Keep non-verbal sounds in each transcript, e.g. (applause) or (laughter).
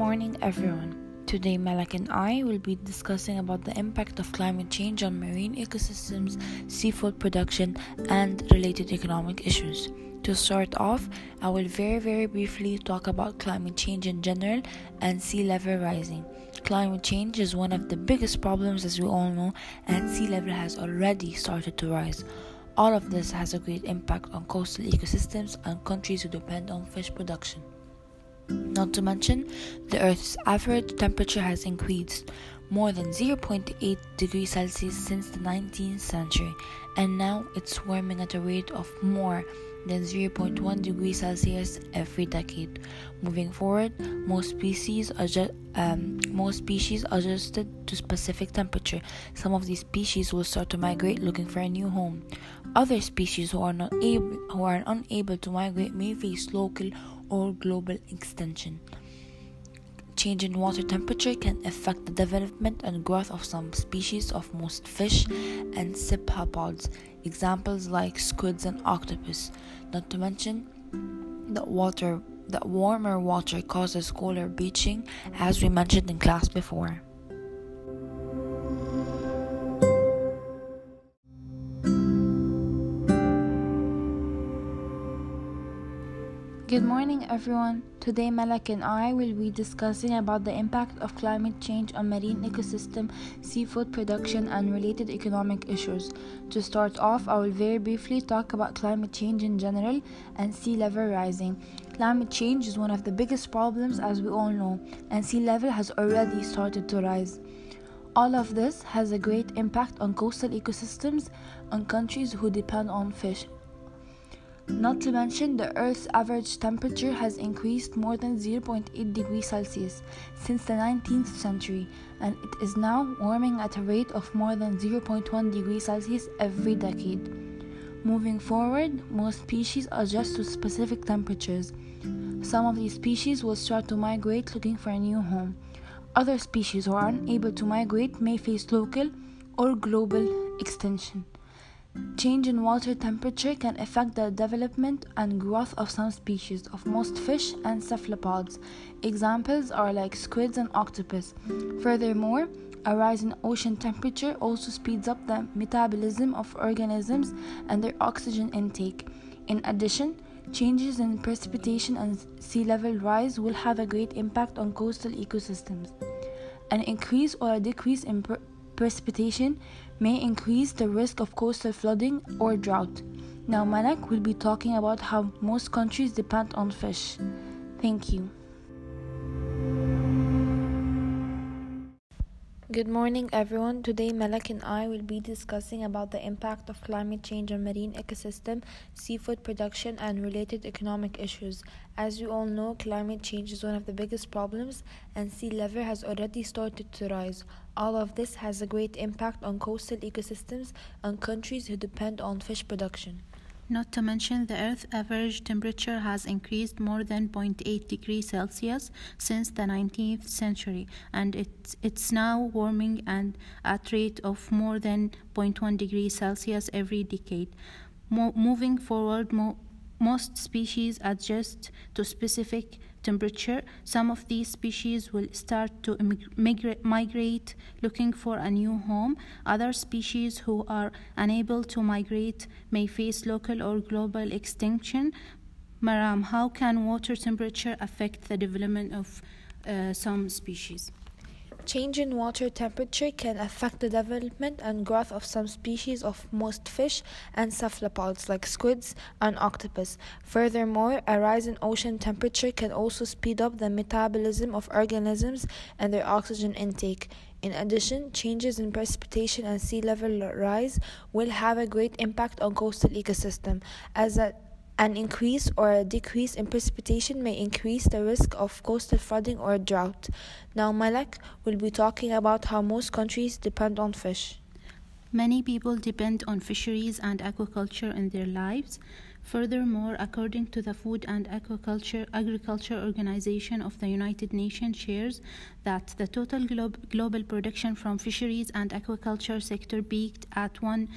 morning, everyone. Today, Malak and I will be discussing about the impact of climate change on marine ecosystems, seafood production, and related economic issues. To start off, I will very, very briefly talk about climate change in general and sea level rising. Climate change is one of the biggest problems, as we all know, and sea level has already started to rise. All of this has a great impact on coastal ecosystems and countries who depend on fish production. Not to mention, the Earth's average temperature has increased more than 0.8 degrees Celsius since the 19th century, and now it's warming at a rate of more than 0.1 degrees Celsius every decade. Moving forward, most species adjust, um, most species adjusted to specific temperature. Some of these species will start to migrate looking for a new home. Other species who are not able, who are unable to migrate may face local or global extension. Change in water temperature can affect the development and growth of some species of most fish and cephalopods, examples like squids and octopus. Not to mention that water that warmer water causes coral bleaching as we mentioned in class before. Good morning, everyone. Today, Malak and I will be discussing about the impact of climate change on marine ecosystem, seafood production, and related economic issues. To start off, I will very briefly talk about climate change in general and sea level rising. Climate change is one of the biggest problems, as we all know, and sea level has already started to rise. All of this has a great impact on coastal ecosystems and countries who depend on fish not to mention, the Earth's average temperature has increased more than 0.8 degrees Celsius since the 19th century, and it is now warming at a rate of more than 0.1 degrees Celsius every decade. Moving forward, most species adjust to specific temperatures. Some of these species will start to migrate looking for a new home. Other species who are unable to migrate may face local or global extinction. Change in water temperature can affect the development and growth of some species of most fish and cephalopods. Examples are like squids and octopus. Furthermore, a rise in ocean temperature also speeds up the metabolism of organisms and their oxygen intake. In addition, changes in precipitation and sea level rise will have a great impact on coastal ecosystems. An increase or a decrease in precipitation may increase the risk of coastal flooding or drought. Now, Malak will be talking about how most countries depend on fish. Thank you. Good morning, everyone. Today, Malak and I will be discussing about the impact of climate change on marine ecosystem, seafood production, and related economic issues. As you all know, climate change is one of the biggest problems, and sea level has already started to rise. All of this has a great impact on coastal ecosystems and countries who depend on fish production. Not to mention, the Earth's average temperature has increased more than 0.8 degrees Celsius since the 19th century, and it's, it's now warming and at rate of more than 0.1 degrees Celsius every decade. Mo- moving forward, mo- most species adjust to specific temperature. Some of these species will start to migrate, looking for a new home. Other species who are unable to migrate may face local or global extinction. Maram, how can water temperature affect the development of uh, some species? Change in water temperature can affect the development and growth of some species of most fish and cephalopods like squids and octopus. Furthermore, a rise in ocean temperature can also speed up the metabolism of organisms and their oxygen intake. In addition, changes in precipitation and sea level rise will have a great impact on coastal ecosystem as a an increase or a decrease in precipitation may increase the risk of coastal flooding or drought. Now, Malak will be talking about how most countries depend on fish. Many people depend on fisheries and aquaculture in their lives. Furthermore, according to the Food and Aquaculture Agriculture Organization of the United Nations shares that the total globe, global production from fisheries and aquaculture sector peaked at 1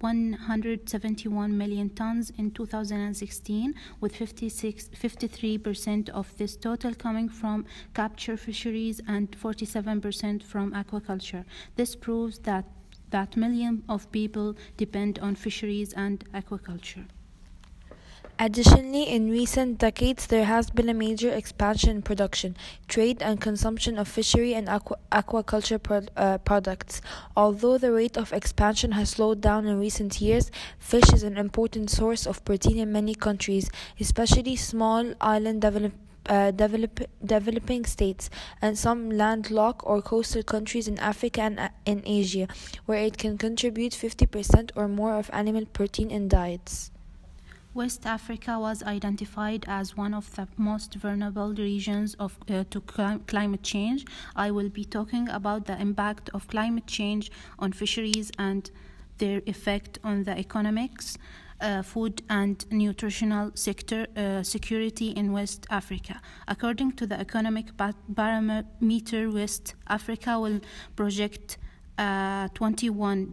171 million tons in 2016, with 56, 53% of this total coming from capture fisheries and 47% from aquaculture. This proves that that millions of people depend on fisheries and aquaculture. Additionally, in recent decades, there has been a major expansion in production, trade, and consumption of fishery and aqua- aquaculture pro- uh, products. Although the rate of expansion has slowed down in recent years, fish is an important source of protein in many countries, especially small island uh, develop, developing states and some landlocked or coastal countries in Africa and uh, in Asia, where it can contribute 50% or more of animal protein in diets. West Africa was identified as one of the most vulnerable regions of, uh, to cli- climate change. I will be talking about the impact of climate change on fisheries and their effect on the economics, uh, food and nutritional sector uh, security in West Africa. According to the economic ba- barometer, West Africa will project a 21%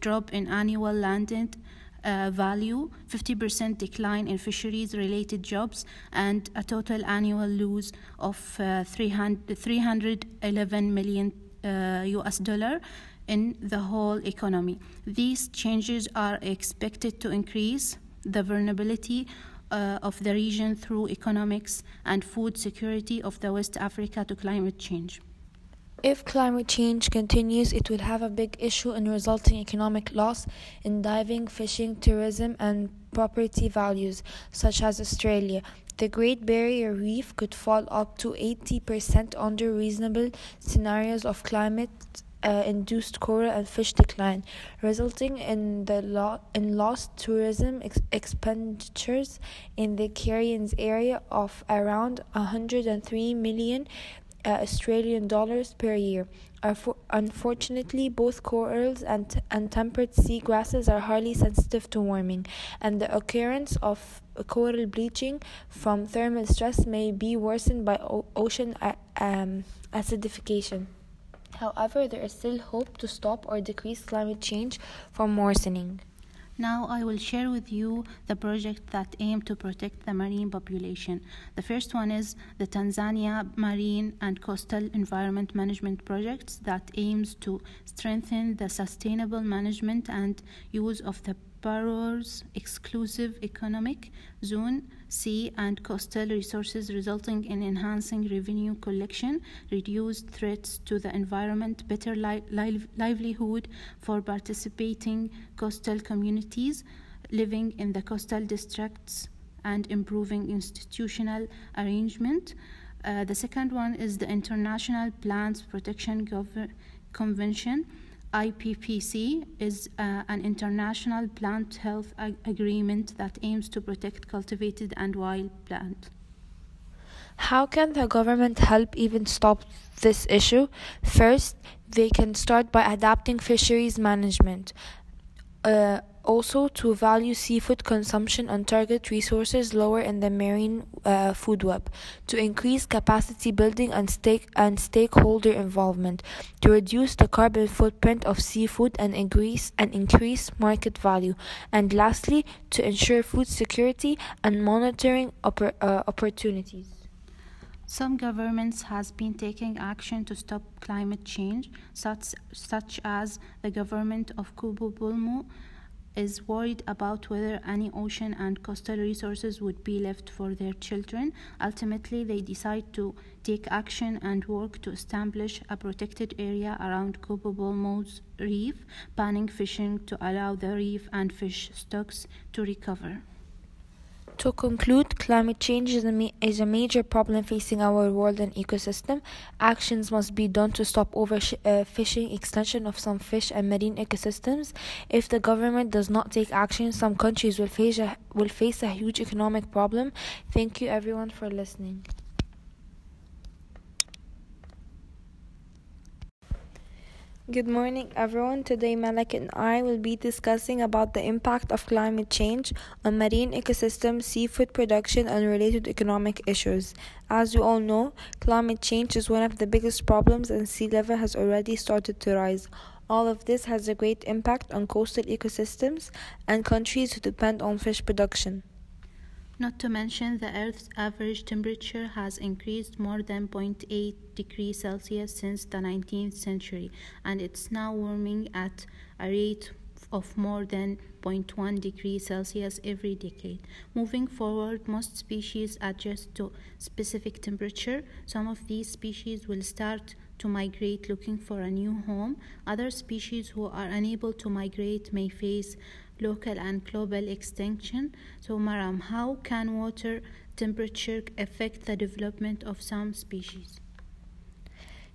drop in annual landed uh, value, 50% decline in fisheries related jobs, and a total annual loss of uh, 300, 311 million uh, US dollar in the whole economy. These changes are expected to increase the vulnerability uh, of the region through economics and food security of the West Africa to climate change. If climate change continues, it will have a big issue in resulting economic loss in diving, fishing, tourism, and property values, such as Australia. The Great Barrier Reef could fall up to 80% under reasonable scenarios of climate uh, induced coral and fish decline, resulting in the lo- in lost tourism ex- expenditures in the Caribbean area of around 103 million uh, Australian dollars per year. Unfortunately, both corals and, and temperate sea grasses are highly sensitive to warming, and the occurrence of coral bleaching from thermal stress may be worsened by ocean a- um, acidification. However, there is still hope to stop or decrease climate change from worsening. Now I will share with you the projects that aim to protect the marine population. The first one is the Tanzania Marine and Coastal Environment Management Project that aims to strengthen the sustainable management and use of the borrower's exclusive economic zone, sea and coastal resources, resulting in enhancing revenue collection, reduced threats to the environment, better li- li- livelihood for participating coastal communities living in the coastal districts, and improving institutional arrangement. Uh, the second one is the International Plants Protection Convention IPPC is uh, an international plant health ag- agreement that aims to protect cultivated and wild plants. How can the government help even stop this issue? First, they can start by adapting fisheries management. Uh, also, to value seafood consumption and target resources lower in the marine uh, food web, to increase capacity building and, stake- and stakeholder involvement, to reduce the carbon footprint of seafood and increase, and increase market value, and lastly, to ensure food security and monitoring oppor- uh, opportunities. Some governments has been taking action to stop climate change, such, such as the government of Cabo Pulmo is worried about whether any ocean and coastal resources would be left for their children. Ultimately, they decide to take action and work to establish a protected area around Cabo Pulmo's reef, banning fishing to allow the reef and fish stocks to recover. To conclude, climate change is a, ma- is a major problem facing our world and ecosystem. Actions must be done to stop overfishing, uh, extension of some fish and marine ecosystems. If the government does not take action, some countries will face a, will face a huge economic problem. Thank you everyone for listening. Good morning, everyone. Today, Malak and I will be discussing about the impact of climate change on marine ecosystems, seafood production, and related economic issues. As you all know, climate change is one of the biggest problems, and sea level has already started to rise. All of this has a great impact on coastal ecosystems and countries who depend on fish production. Not to mention, the Earth's average temperature has increased more than 0.8 degrees Celsius since the 19th century, and it's now warming at a rate of more than 0.1 degrees Celsius every decade. Moving forward, most species adjust to specific temperature. Some of these species will start to migrate looking for a new home. Other species who are unable to migrate may face local and global extinction. So, Maram, how can water temperature affect the development of some species?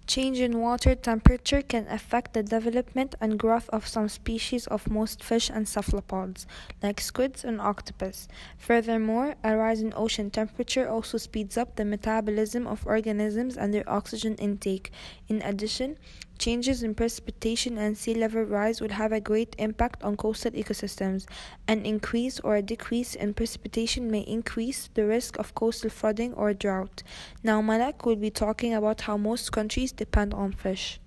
Change in water temperature can affect the development and growth of some species of most fish and cephalopods, like squids and octopus. Furthermore, a rise in ocean temperature also speeds up the metabolism of organisms and their oxygen intake. In addition, Changes in precipitation and sea level rise will have a great impact on coastal ecosystems. An increase or a decrease in precipitation may increase the risk of coastal flooding or drought. Now, Malak will be talking about how most countries depend on fish.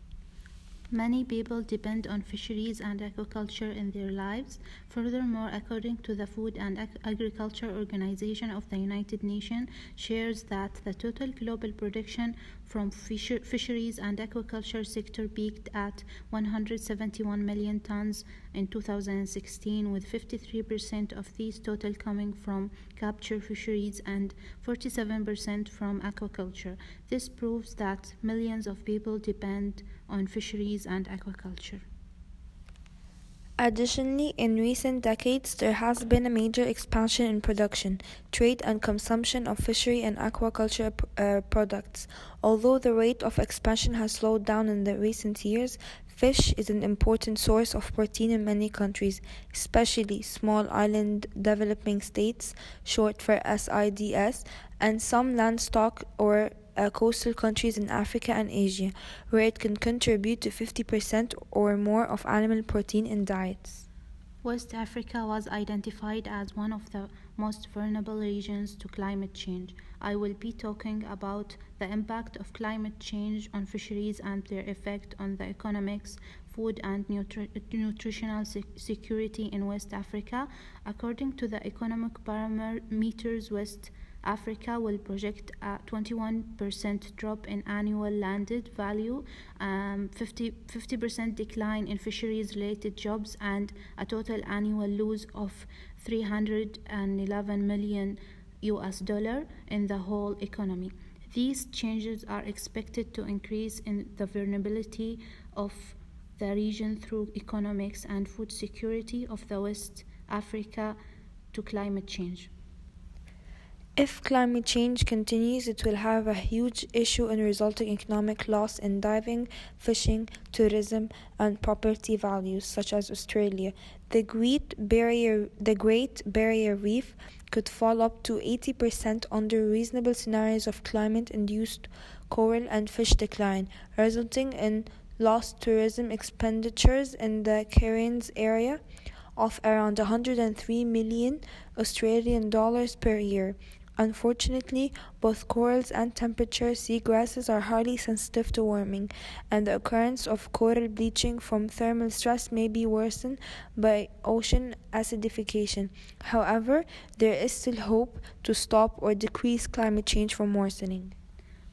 Many people depend on fisheries and aquaculture in their lives. Furthermore, according to the Food and Ag- Agriculture Organization of the United Nations, shares that the total global production from fisher- fisheries and aquaculture sector peaked at 171 million tons in 2016, with 53% of these total coming from capture fisheries and 47% from aquaculture. This proves that millions of people depend on fisheries and aquaculture. Additionally, in recent decades, there has been a major expansion in production, trade, and consumption of fishery and aquaculture uh, products. Although the rate of expansion has slowed down in the recent years, fish is an important source of protein in many countries, especially small island developing states, short for SIDS, and some land stock or uh, coastal countries in Africa and Asia, where it can contribute to 50% or more of animal protein in diets. West Africa was identified as one of the most vulnerable regions to climate change. I will be talking about the impact of climate change on fisheries and their effect on the economics, food, and nutri- nutritional security in West Africa. According to the Economic parameters, West Africa will project a 21% drop in annual landed value, um, 50, 50% decline in fisheries related jobs, and a total annual loss of 311 million US dollar in the whole economy. These changes are expected to increase in the vulnerability of the region through economics and food security of the West Africa to climate change. If climate change continues, it will have a huge issue in resulting economic loss in diving, fishing, tourism, and property values, such as Australia. The Great Barrier, the Great Barrier Reef could fall up to 80% under reasonable scenarios of climate-induced coral and fish decline, resulting in lost tourism expenditures in the Cairns area of around 103 million Australian dollars per year. Unfortunately, both corals and temperature seagrasses are highly sensitive to warming, and the occurrence of coral bleaching from thermal stress may be worsened by ocean acidification. However, there is still hope to stop or decrease climate change from worsening.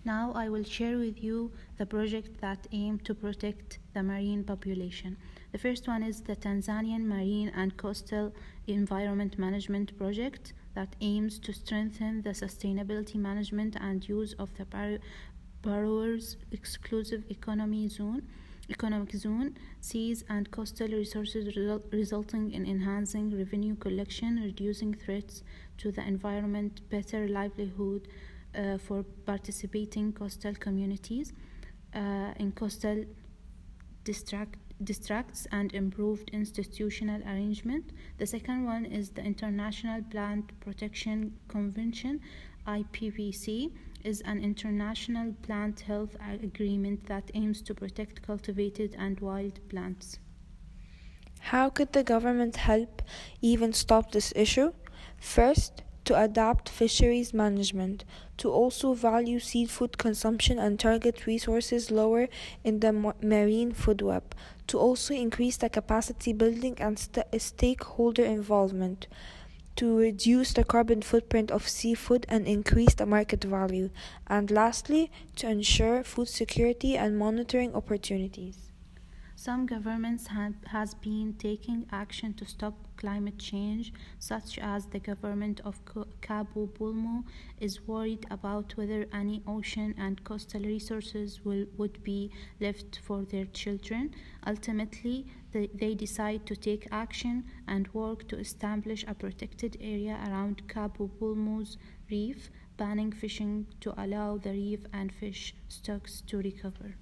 Now I will share with you the project that aim to protect the marine population. The first one is the Tanzanian Marine and Coastal Environment Management Project that aims to strengthen the sustainability management and use of the borrower's exclusive economy zone economic zone seas and coastal resources result, resulting in enhancing revenue collection reducing threats to the environment better livelihood uh, for participating coastal communities uh, in coastal district districts and improved institutional arrangement. The second one is the International Plant Protection Convention, IPPC, is an international plant health agreement that aims to protect cultivated and wild plants. How could the government help even stop this issue? First, to adapt fisheries management, to also value seafood consumption and target resources lower in the marine food web, to also increase the capacity building and st- stakeholder involvement, to reduce the carbon footprint of seafood and increase the market value, and lastly, to ensure food security and monitoring opportunities. Some governments have has been taking action to stop climate change, such as the government of Cabo Pulmo is worried about whether any ocean and coastal resources will would be left for their children. Ultimately, they, they decide to take action and work to establish a protected area around Cabo Pulmo's reef, banning fishing to allow the reef and fish stocks to recover.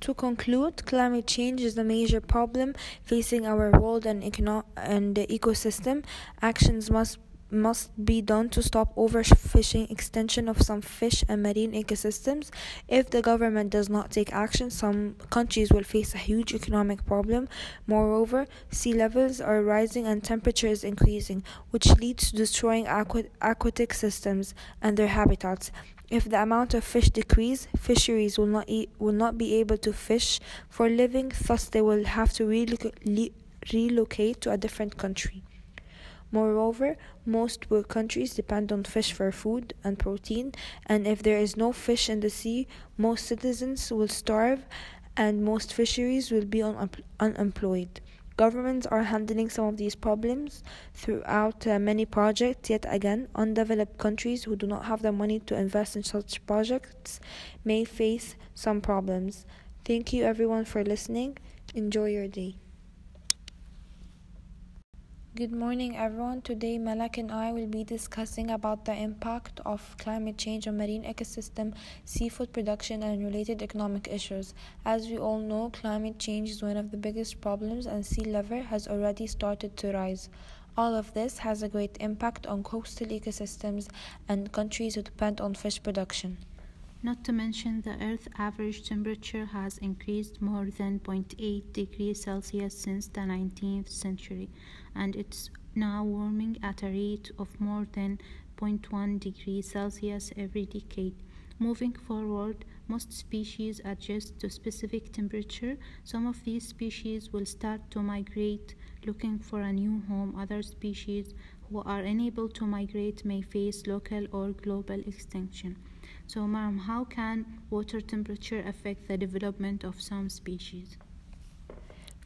To conclude, climate change is a major problem facing our world and, econo- and the ecosystem. Actions must must be done to stop overfishing extension of some fish and marine ecosystems. If the government does not take action some countries will face a huge economic problem. Moreover sea levels are rising and temperature is increasing which leads to destroying aqu- aquatic systems and their habitats if the amount of fish decrease, fisheries will not, eat, will not be able to fish for a living, thus, they will have to reloc- relocate to a different country. Moreover, most poor countries depend on fish for food and protein, and if there is no fish in the sea, most citizens will starve and most fisheries will be un- unemployed. Governments are handling some of these problems throughout uh, many projects, yet again, undeveloped countries who do not have the money to invest in such projects may face some problems. Thank you everyone for listening. Enjoy your day. Good morning, everyone. Today, Malak and I will be discussing about the impact of climate change on marine ecosystem, seafood production, and related economic issues. As we all know, climate change is one of the biggest problems, and sea level has already started to rise. All of this has a great impact on coastal ecosystems and countries who depend on fish production. Not to mention the Earth's average temperature has increased more than 0.8 degrees Celsius since the 19th century, and it's now warming at a rate of more than 0.1 degrees Celsius every decade. Moving forward, most species adjust to specific temperature. Some of these species will start to migrate looking for a new home. Other species who are unable to migrate may face local or global extinction. So, Maram, how can water temperature affect the development of some species?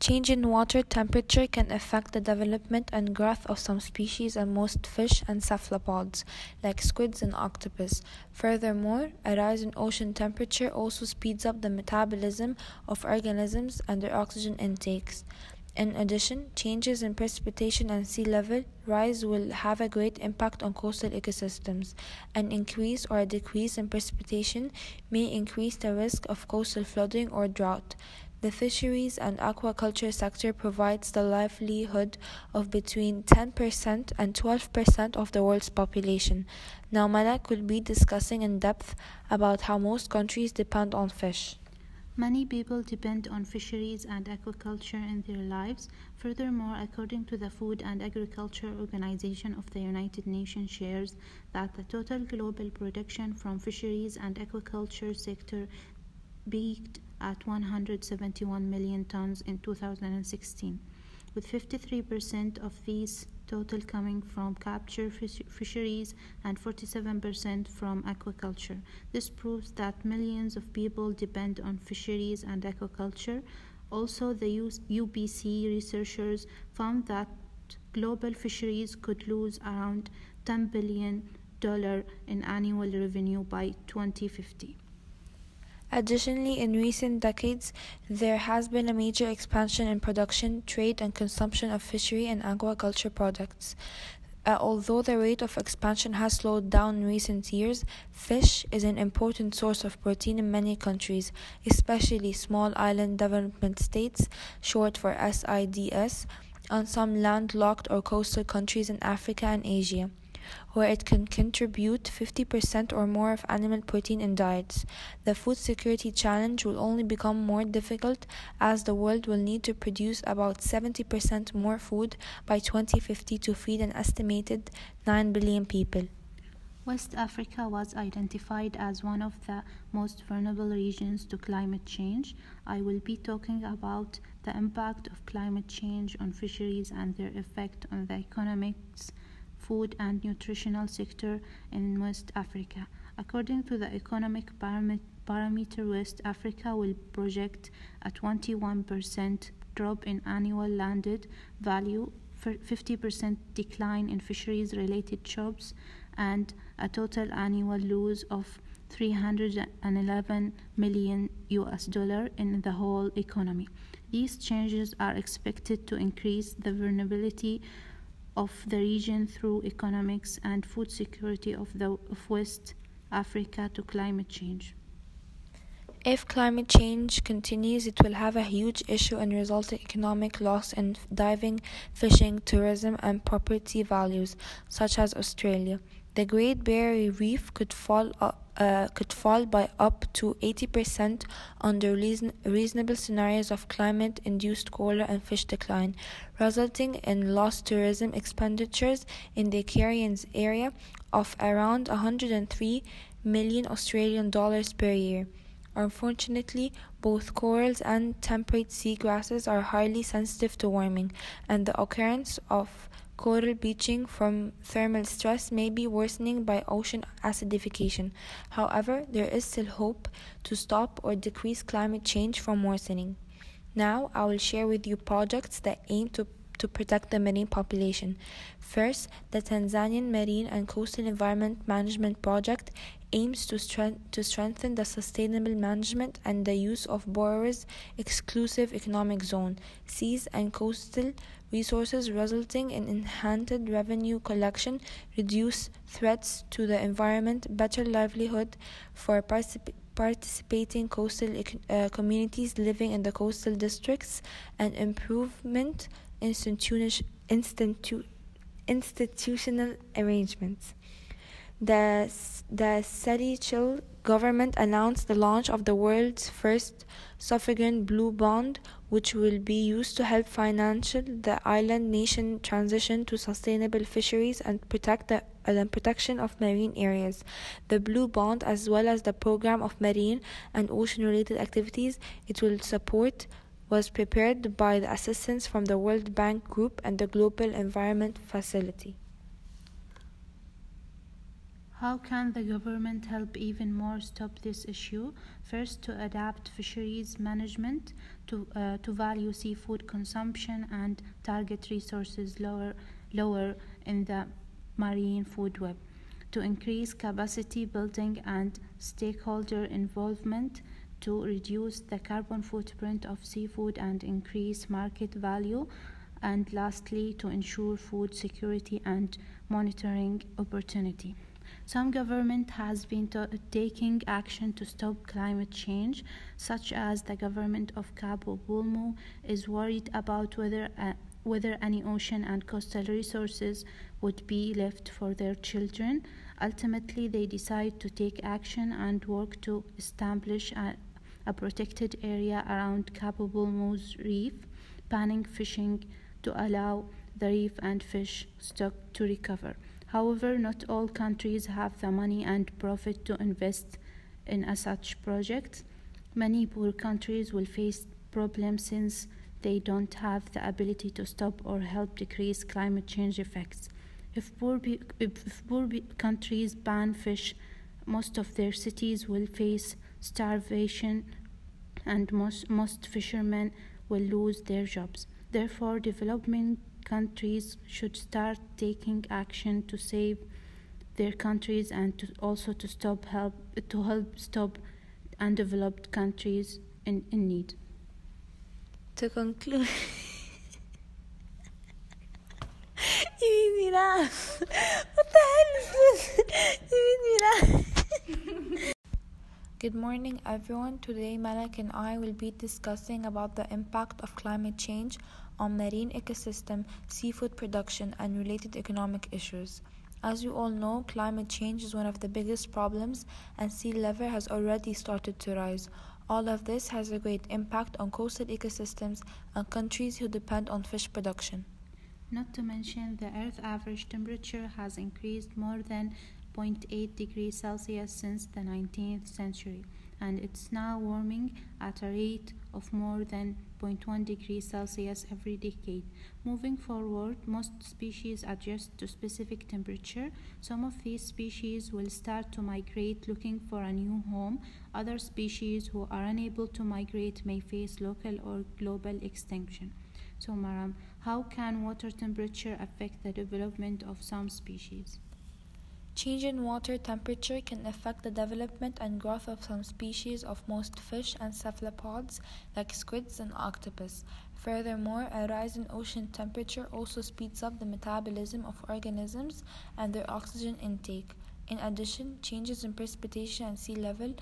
Change in water temperature can affect the development and growth of some species and most fish and cephalopods, like squids and octopus. Furthermore, a rise in ocean temperature also speeds up the metabolism of organisms and their oxygen intakes. In addition, changes in precipitation and sea level rise will have a great impact on coastal ecosystems. An increase or a decrease in precipitation may increase the risk of coastal flooding or drought. The fisheries and aquaculture sector provides the livelihood of between 10% and 12% of the world's population. Now, Malak will be discussing in depth about how most countries depend on fish. Many people depend on fisheries and aquaculture in their lives. Furthermore, according to the Food and Agriculture Organization of the United Nations shares that the total global production from fisheries and aquaculture sector peaked at 171 million tons in 2016, with 53% of these total coming from capture fisheries and 47% from aquaculture. This proves that millions of people depend on fisheries and aquaculture. Also, the UBC researchers found that global fisheries could lose around $10 billion in annual revenue by 2050. Additionally, in recent decades, there has been a major expansion in production, trade, and consumption of fishery and aquaculture products. Uh, although the rate of expansion has slowed down in recent years, fish is an important source of protein in many countries, especially small island development states, short for SIDS, and some landlocked or coastal countries in Africa and Asia. Where it can contribute 50% or more of animal protein in diets. The food security challenge will only become more difficult as the world will need to produce about 70% more food by 2050 to feed an estimated 9 billion people. West Africa was identified as one of the most vulnerable regions to climate change. I will be talking about the impact of climate change on fisheries and their effect on the economics, food and nutritional sector in West Africa. According to the economic parameter, West Africa will project a 21% drop in annual landed value, 50% decline in fisheries related jobs, and a total annual loss of 311 million US dollar in the whole economy. These changes are expected to increase the vulnerability of the region through economics and food security of, the, of West Africa to climate change. If climate change continues, it will have a huge issue and result in economic loss in diving, fishing, tourism, and property values, such as Australia. The Great Barrier Reef could fall, uh, could fall by up to 80% under reason- reasonable scenarios of climate induced coral and fish decline, resulting in lost tourism expenditures in the Caribbean area of around 103 million Australian dollars per year. Unfortunately, both corals and temperate seagrasses are highly sensitive to warming, and the occurrence of coral bleaching from thermal stress may be worsening by ocean acidification. However, there is still hope to stop or decrease climate change from worsening. Now, I will share with you projects that aim to to protect the marine population. First, the Tanzanian Marine and Coastal Environment Management Project aims to, to strengthen the sustainable management and the use of borrowers' exclusive economic zone, seas, and coastal resources, resulting in enhanced revenue collection, reduced threats to the environment, better livelihood for particip- participating coastal uh, communities living in the coastal districts, and improvement institu- institu- institutional arrangements. The, the Seychelles government announced the launch of the world's first sovereign blue bond, which will be used to help finance the island nation transition to sustainable fisheries and protect the uh, protection of marine areas. The blue bond, as well as the program of marine and ocean-related activities it will support, was prepared by the assistance from the World Bank Group and the Global Environment Facility. How can the government help even more stop this issue? First, to adapt fisheries management to, uh, to value seafood consumption and target resources lower, lower in the marine food web. To increase capacity building and stakeholder involvement to reduce the carbon footprint of seafood and increase market value. And lastly, to ensure food security and monitoring opportunity. Some government has been taking action to stop climate change, such as the government of Cabo Pulmo is worried about whether uh, whether any ocean and coastal resources would be left for their children. Ultimately, they decide to take action and work to establish a, a protected area around Cabo Pulmo's reef, banning fishing to allow the reef and fish stock to recover. However, not all countries have the money and profit to invest in a such project. Many poor countries will face problems since they don't have the ability to stop or help decrease climate change effects. If poor, if poor countries ban fish, most of their cities will face starvation and most, most fishermen will lose their jobs. Therefore, developing countries should start taking action to save their countries and to also to stop help to help stop undeveloped countries in, in need. To conclude (laughs) You. What the hell is this? (laughs) You. Good morning, everyone. Today, Malak and I will be discussing about the impact of climate change on marine ecosystem, seafood production, and related economic issues. As you all know, climate change is one of the biggest problems, and sea level has already started to rise. All of this has a great impact on coastal ecosystems and countries who depend on fish production. Not to mention, the Earth's average temperature has increased more than 0.8 degrees Celsius since the 19th century, and it's now warming at a rate of more than 0.1 degrees Celsius every decade. Moving forward, most species adjust to specific temperature. Some of these species will start to migrate looking for a new home. Other species who are unable to migrate may face local or global extinction. So, Maram, how can water temperature affect the development of some species? Change in water temperature can affect the development and growth of some species of most fish and cephalopods like squids and octopus. Furthermore, a rise in ocean temperature also speeds up the metabolism of organisms and their oxygen intake. In addition, changes in precipitation and sea level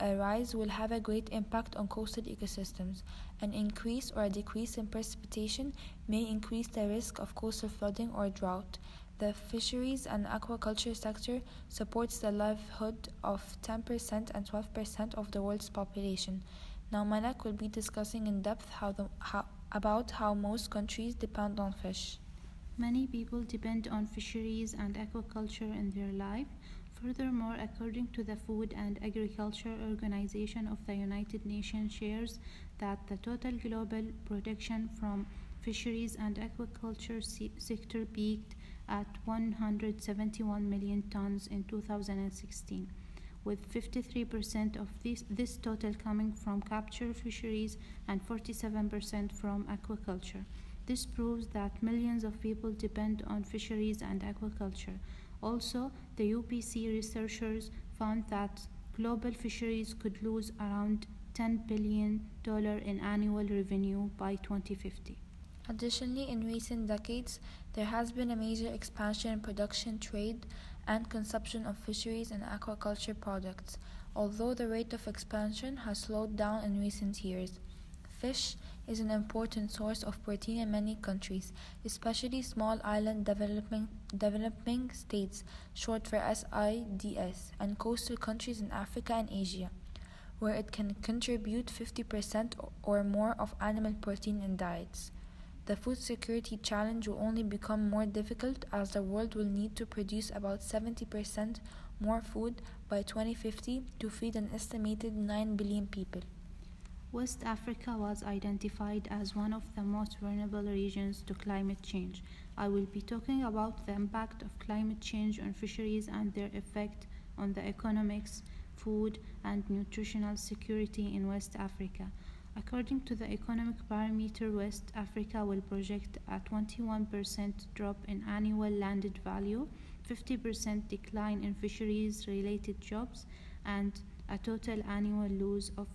rise will have a great impact on coastal ecosystems. An increase or a decrease in precipitation may increase the risk of coastal flooding or drought. The fisheries and aquaculture sector supports the livelihood of 10% and 12% of the world's population. Now, Malak will be discussing in depth how the, how, about how most countries depend on fish. Many people depend on fisheries and aquaculture in their life. Furthermore, according to the Food and Agriculture Organization of the United Nations shares that the total global production from fisheries and aquaculture sector peaked at 171 million tons in 2016, with 53% of this, this total coming from capture fisheries and 47% from aquaculture. This proves that millions of people depend on fisheries and aquaculture. Also, the UBC researchers found that global fisheries could lose around $10 billion in annual revenue by 2050. Additionally, in recent decades, there has been a major expansion in production, trade, and consumption of fisheries and aquaculture products, although the rate of expansion has slowed down in recent years. Fish is an important source of protein in many countries, especially small island developing, developing states, short for SIDS, and coastal countries in Africa and Asia, where it can contribute 50% or more of animal protein in diets. The food security challenge will only become more difficult as the world will need to produce about 70% more food by 2050 to feed an estimated 9 billion people. West Africa was identified as one of the most vulnerable regions to climate change. I will be talking about the impact of climate change on fisheries and their effect on the economics, food, and nutritional security in West Africa. According to the Economic Barometer, West Africa will project a 21% drop in annual landed value, 50% decline in fisheries related jobs, and a total annual loss of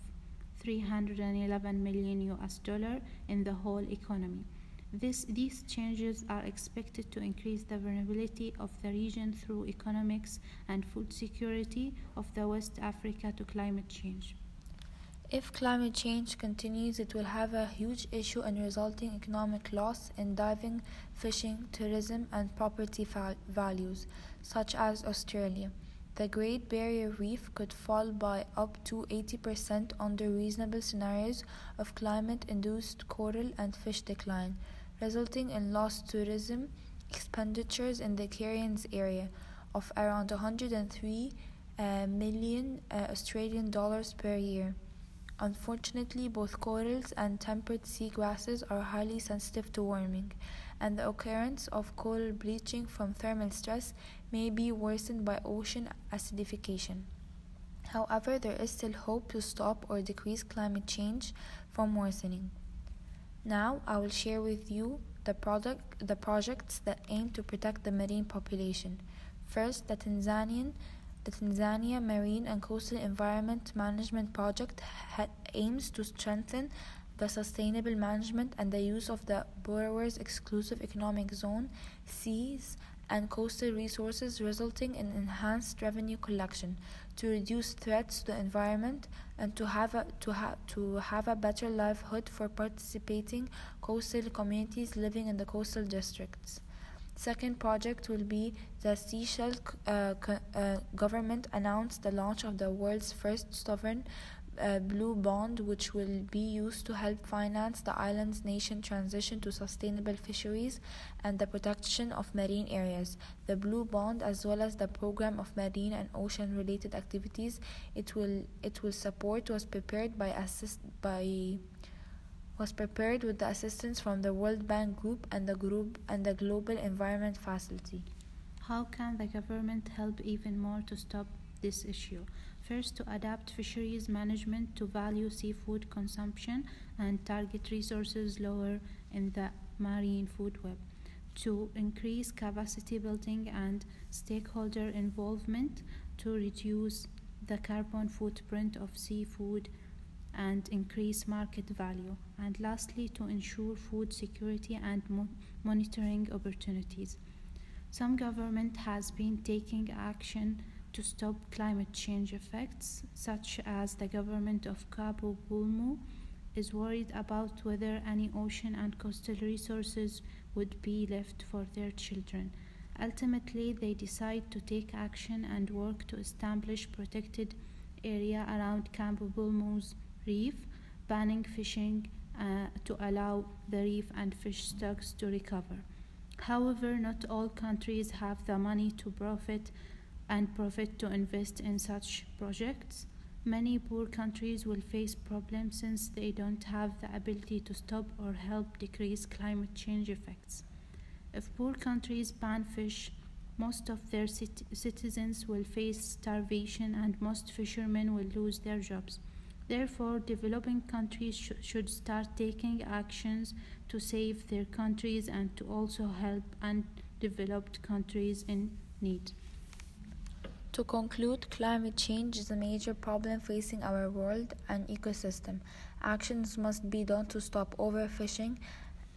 311 million US dollar in the whole economy. This, these changes are expected to increase the vulnerability of the region through economics and food security of the West Africa to climate change. If climate change continues, it will have a huge issue and resulting economic loss in diving, fishing, tourism, and property values, such as Australia. The Great Barrier Reef could fall by up to 80% under reasonable scenarios of climate induced coral and fish decline, resulting in lost tourism expenditures in the Cairns area of around 103 uh, million uh, Australian dollars per year. Unfortunately, both corals and temperate sea grasses are highly sensitive to warming, and the occurrence of coral bleaching from thermal stress may be worsened by ocean acidification. However, there is still hope to stop or decrease climate change from worsening. Now, I will share with you the, product, the projects that aim to protect the marine population. First, the Tanzanian the Tanzania Marine and Coastal Environment Management Project aims to strengthen the sustainable management and the use of the borrower's exclusive economic zone, seas, and coastal resources, resulting in enhanced revenue collection, to reduce threats to the environment, and to have a, to, ha- to have a better livelihood for participating coastal communities living in the coastal districts. Second project will be the Seychelles uh, uh, government announced the launch of the world's first sovereign uh, blue bond, which will be used to help finance the island's nation transition to sustainable fisheries and the protection of marine areas. The blue bond, as well as the program of marine and ocean-related activities it will it will support, was prepared by assist by was prepared with the assistance from the World Bank Group and the group and the Global Environment Facility. How can the government help even more to stop this issue? First, to adapt fisheries management to value seafood consumption and target resources lower in the marine food web. To increase capacity building and stakeholder involvement to reduce the carbon footprint of seafood and increase market value. And lastly, to ensure food security and mo- monitoring opportunities. Some government has been taking action to stop climate change effects, such as the government of Cabo Pulmo is worried about whether any ocean and coastal resources would be left for their children. Ultimately, they decide to take action and work to establish protected area around Cabo Pulmo's reef, banning fishing uh, to allow the reef and fish stocks to recover. However, not all countries have the money to profit and profit to invest in such projects. Many poor countries will face problems since they don't have the ability to stop or help decrease climate change effects. If poor countries ban fish, most of their cit- citizens will face starvation and most fishermen will lose their jobs. Therefore, developing countries sh- should start taking actions to save their countries and to also help undeveloped countries in need. To conclude, climate change is a major problem facing our world and ecosystem. Actions must be done to stop overfishing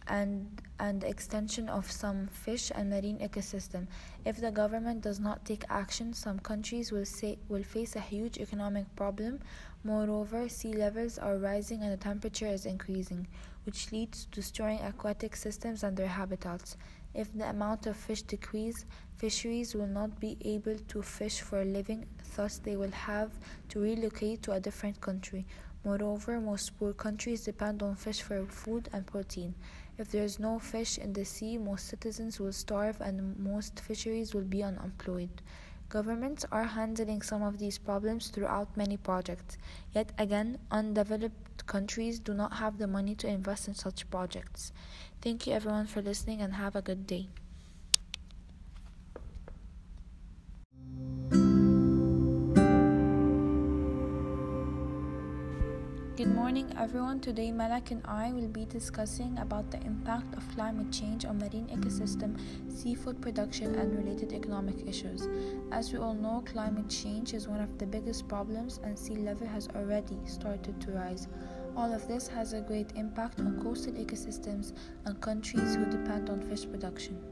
and and extension of some fish and marine ecosystem. If the government does not take action, some countries will say will face a huge economic problem. Moreover, sea levels are rising and the temperature is increasing, which leads to destroying aquatic systems and their habitats. If the amount of fish decrease, fisheries will not be able to fish for a living, thus they will have to relocate to a different country. Moreover, most poor countries depend on fish for food and protein. If there is no fish in the sea, most citizens will starve and most fisheries will be unemployed. Governments are handling some of these problems throughout many projects. Yet again, undeveloped countries do not have the money to invest in such projects. Thank you everyone for listening and have a good day. Good morning everyone. Today Malak and I will be discussing about the impact of climate change on marine ecosystem, seafood production and related economic issues. As we all know, climate change is one of the biggest problems and sea level has already started to rise. All of this has a great impact on coastal ecosystems and countries who depend on fish production.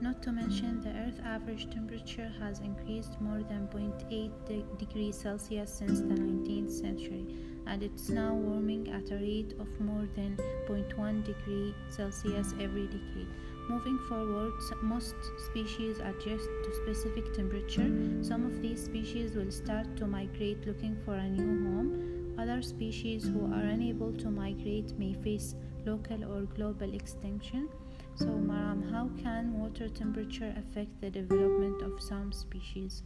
Not to mention, the Earth average temperature has increased more than 0.8 de- degrees Celsius since the 19th century, and it's now warming at a rate of more than 0.1 degree Celsius every decade. Moving forward, most species adjust to specific temperature. Some of these species will start to migrate looking for a new home. Other species who are unable to migrate may face local or global extinction. So, Maram, how can water temperature affect the development of some species?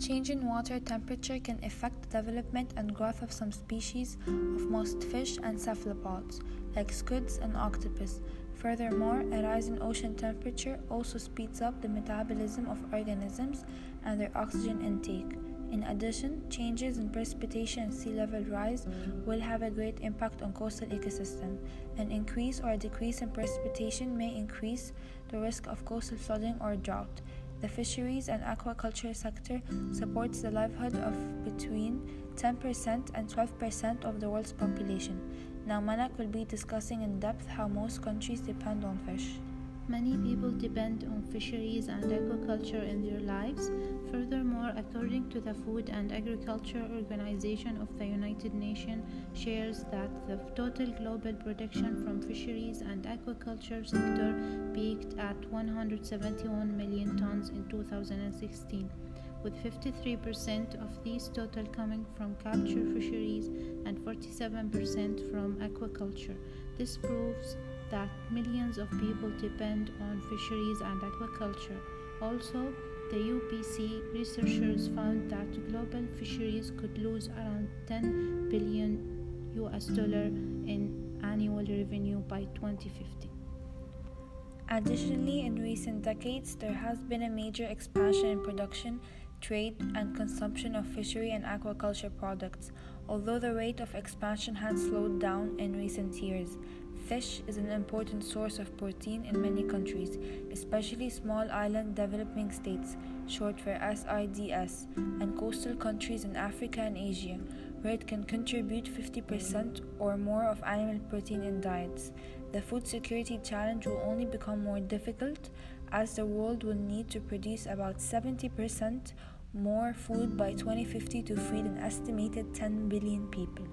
Change in water temperature can affect the development and growth of some species of most fish and cephalopods, like squids and octopus. Furthermore, a rise in ocean temperature also speeds up the metabolism of organisms and their oxygen intake. In addition, changes in precipitation and sea level rise will have a great impact on coastal ecosystem. An increase or a decrease in precipitation may increase the risk of coastal flooding or drought. The fisheries and aquaculture sector supports the livelihood of between 10% and 12% of the world's population. Now, Malak will be discussing in depth how most countries depend on fish. Many people depend on fisheries and aquaculture in their lives. Furthermore, according to the Food and Agriculture Organization of the United Nations, shares that the total global production from fisheries and aquaculture sector peaked at 171 million tons in 2016 with 53% of these total coming from capture fisheries and 47% from aquaculture. This proves that millions of people depend on fisheries and aquaculture. Also, the UBC researchers found that global fisheries could lose around 10 billion US dollar in annual revenue by 2050. Additionally, in recent decades, there has been a major expansion in production, trade, and consumption of fishery and aquaculture products, although the rate of expansion has slowed down in recent years. Fish is an important source of protein in many countries, especially small island developing states, short for SIDS, and coastal countries in Africa and Asia, where it can contribute 50% or more of animal protein in diets. The food security challenge will only become more difficult as the world will need to produce about 70% more food by 2050 to feed an estimated 10 billion people.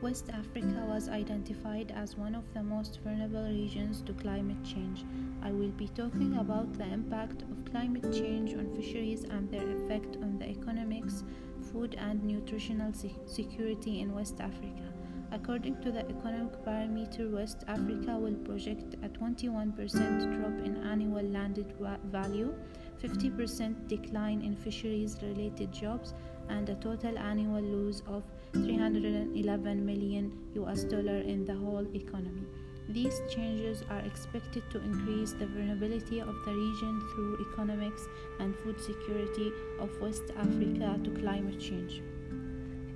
West Africa was identified as one of the most vulnerable regions to climate change. I will be talking about the impact of climate change on fisheries and their effect on the economics, food, and nutritional security in West Africa. According to the Economic Barometer, West Africa will project a 21% drop in annual landed value, 50% decline in fisheries related jobs, and a total annual loss of 311 million US dollar in the whole economy. These changes are expected to increase the vulnerability of the region through economics and food security of West Africa to climate change.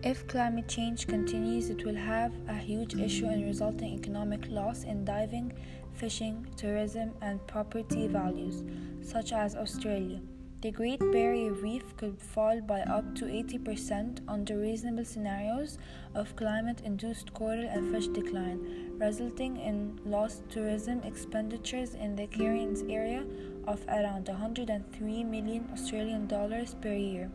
If climate change continues, it will have a huge issue in resulting economic loss in diving, fishing, tourism, and property values, such as Australia. The Great Barrier Reef could fall by up to 80% under reasonable scenarios of climate induced coral and fish decline, resulting in lost tourism expenditures in the Cairns area of around 103 million Australian dollars per year.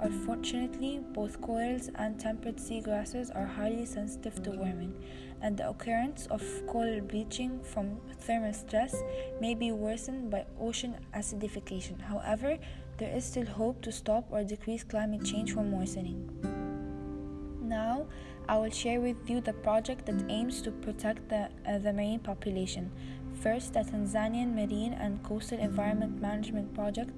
Unfortunately, both corals and temperate seagrasses are highly sensitive to warming, and the occurrence of coral bleaching from thermal stress may be worsened by ocean acidification. However, there is still hope to stop or decrease climate change from worsening. Now, I will share with you the project that aims to protect the, uh, the marine population. First, the Tanzanian Marine and Coastal Environment Management Project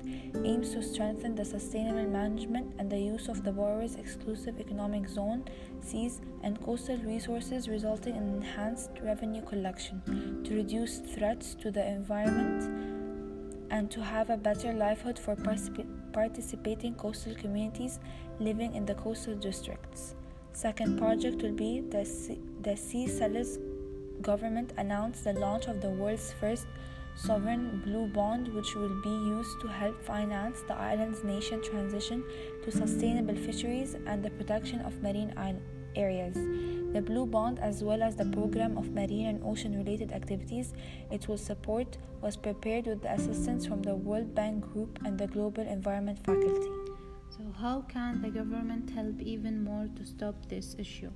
aims to strengthen the sustainable management and the use of the borrower's exclusive economic zone, seas, and coastal resources, resulting in enhanced revenue collection, to reduce threats to the environment, and to have a better livelihood for participating coastal communities living in the coastal districts. Second project will be the, C- the Seychelles government announced the launch of the world's first sovereign blue bond, which will be used to help finance the island's nation transition to sustainable fisheries and the protection of marine areas. The blue bond, as well as the program of marine and ocean related activities it will support, was prepared with the assistance from the World Bank Group and the Global Environment Faculty. So, how can the government help even more to stop this issue?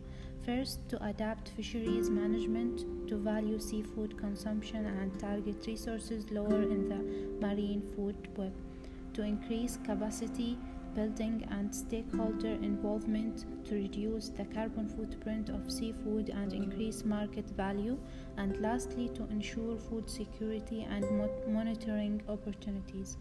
First, to adapt fisheries management to value seafood consumption and target resources lower in the marine food web. To increase capacity building and stakeholder involvement to reduce the carbon footprint of seafood and increase market value. And lastly, to ensure food security and monitoring opportunities.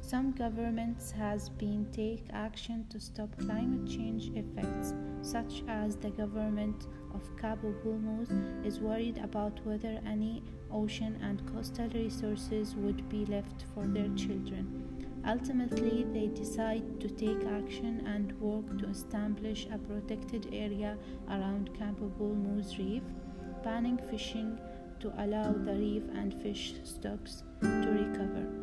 Some governments has been take action to stop climate change effects, such as the government of Cabo Pulmo's is worried about whether any ocean and coastal resources would be left for their children. Ultimately, they decide to take action and work to establish a protected area around Cabo Pulmo's Reef, banning fishing to allow the reef and fish stocks to recover.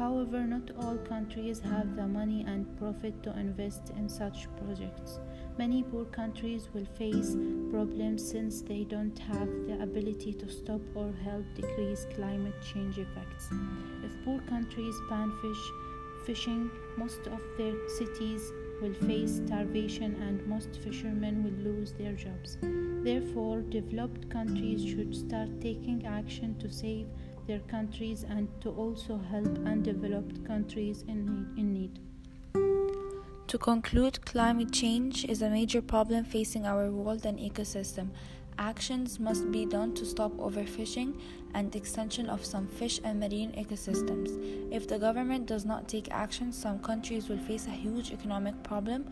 However, not all countries have the money and profit to invest in such projects. Many poor countries will face problems since they don't have the ability to stop or help decrease climate change effects. If poor countries ban fish, fishing, most of their cities will face starvation and most fishermen will lose their jobs. Therefore, developed countries should start taking action to save their countries and to also help undeveloped countries in need. To conclude, climate change is a major problem facing our world and ecosystem. Actions must be done to stop overfishing and extinction of some fish and marine ecosystems. If the government does not take action, some countries will face a huge economic problem.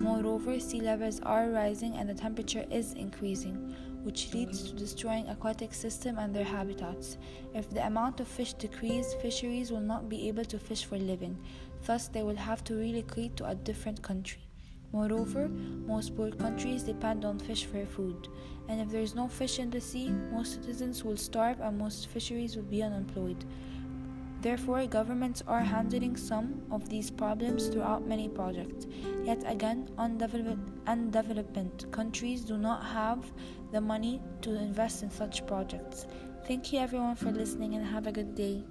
Moreover, sea levels are rising and the temperature is increasing, which leads to destroying aquatic system and their habitats. If the amount of fish decrease, fisheries will not be able to fish for living. Thus, they will have to relocate to a different country. Moreover, most poor countries depend on fish for food, and if there is no fish in the sea, most citizens will starve and most fisheries will be unemployed. Therefore, governments are handling some of these problems throughout many projects. Yet again, undeveloped, undeveloped countries do not have the money to invest in such projects. Thank you everyone for listening and have a good day.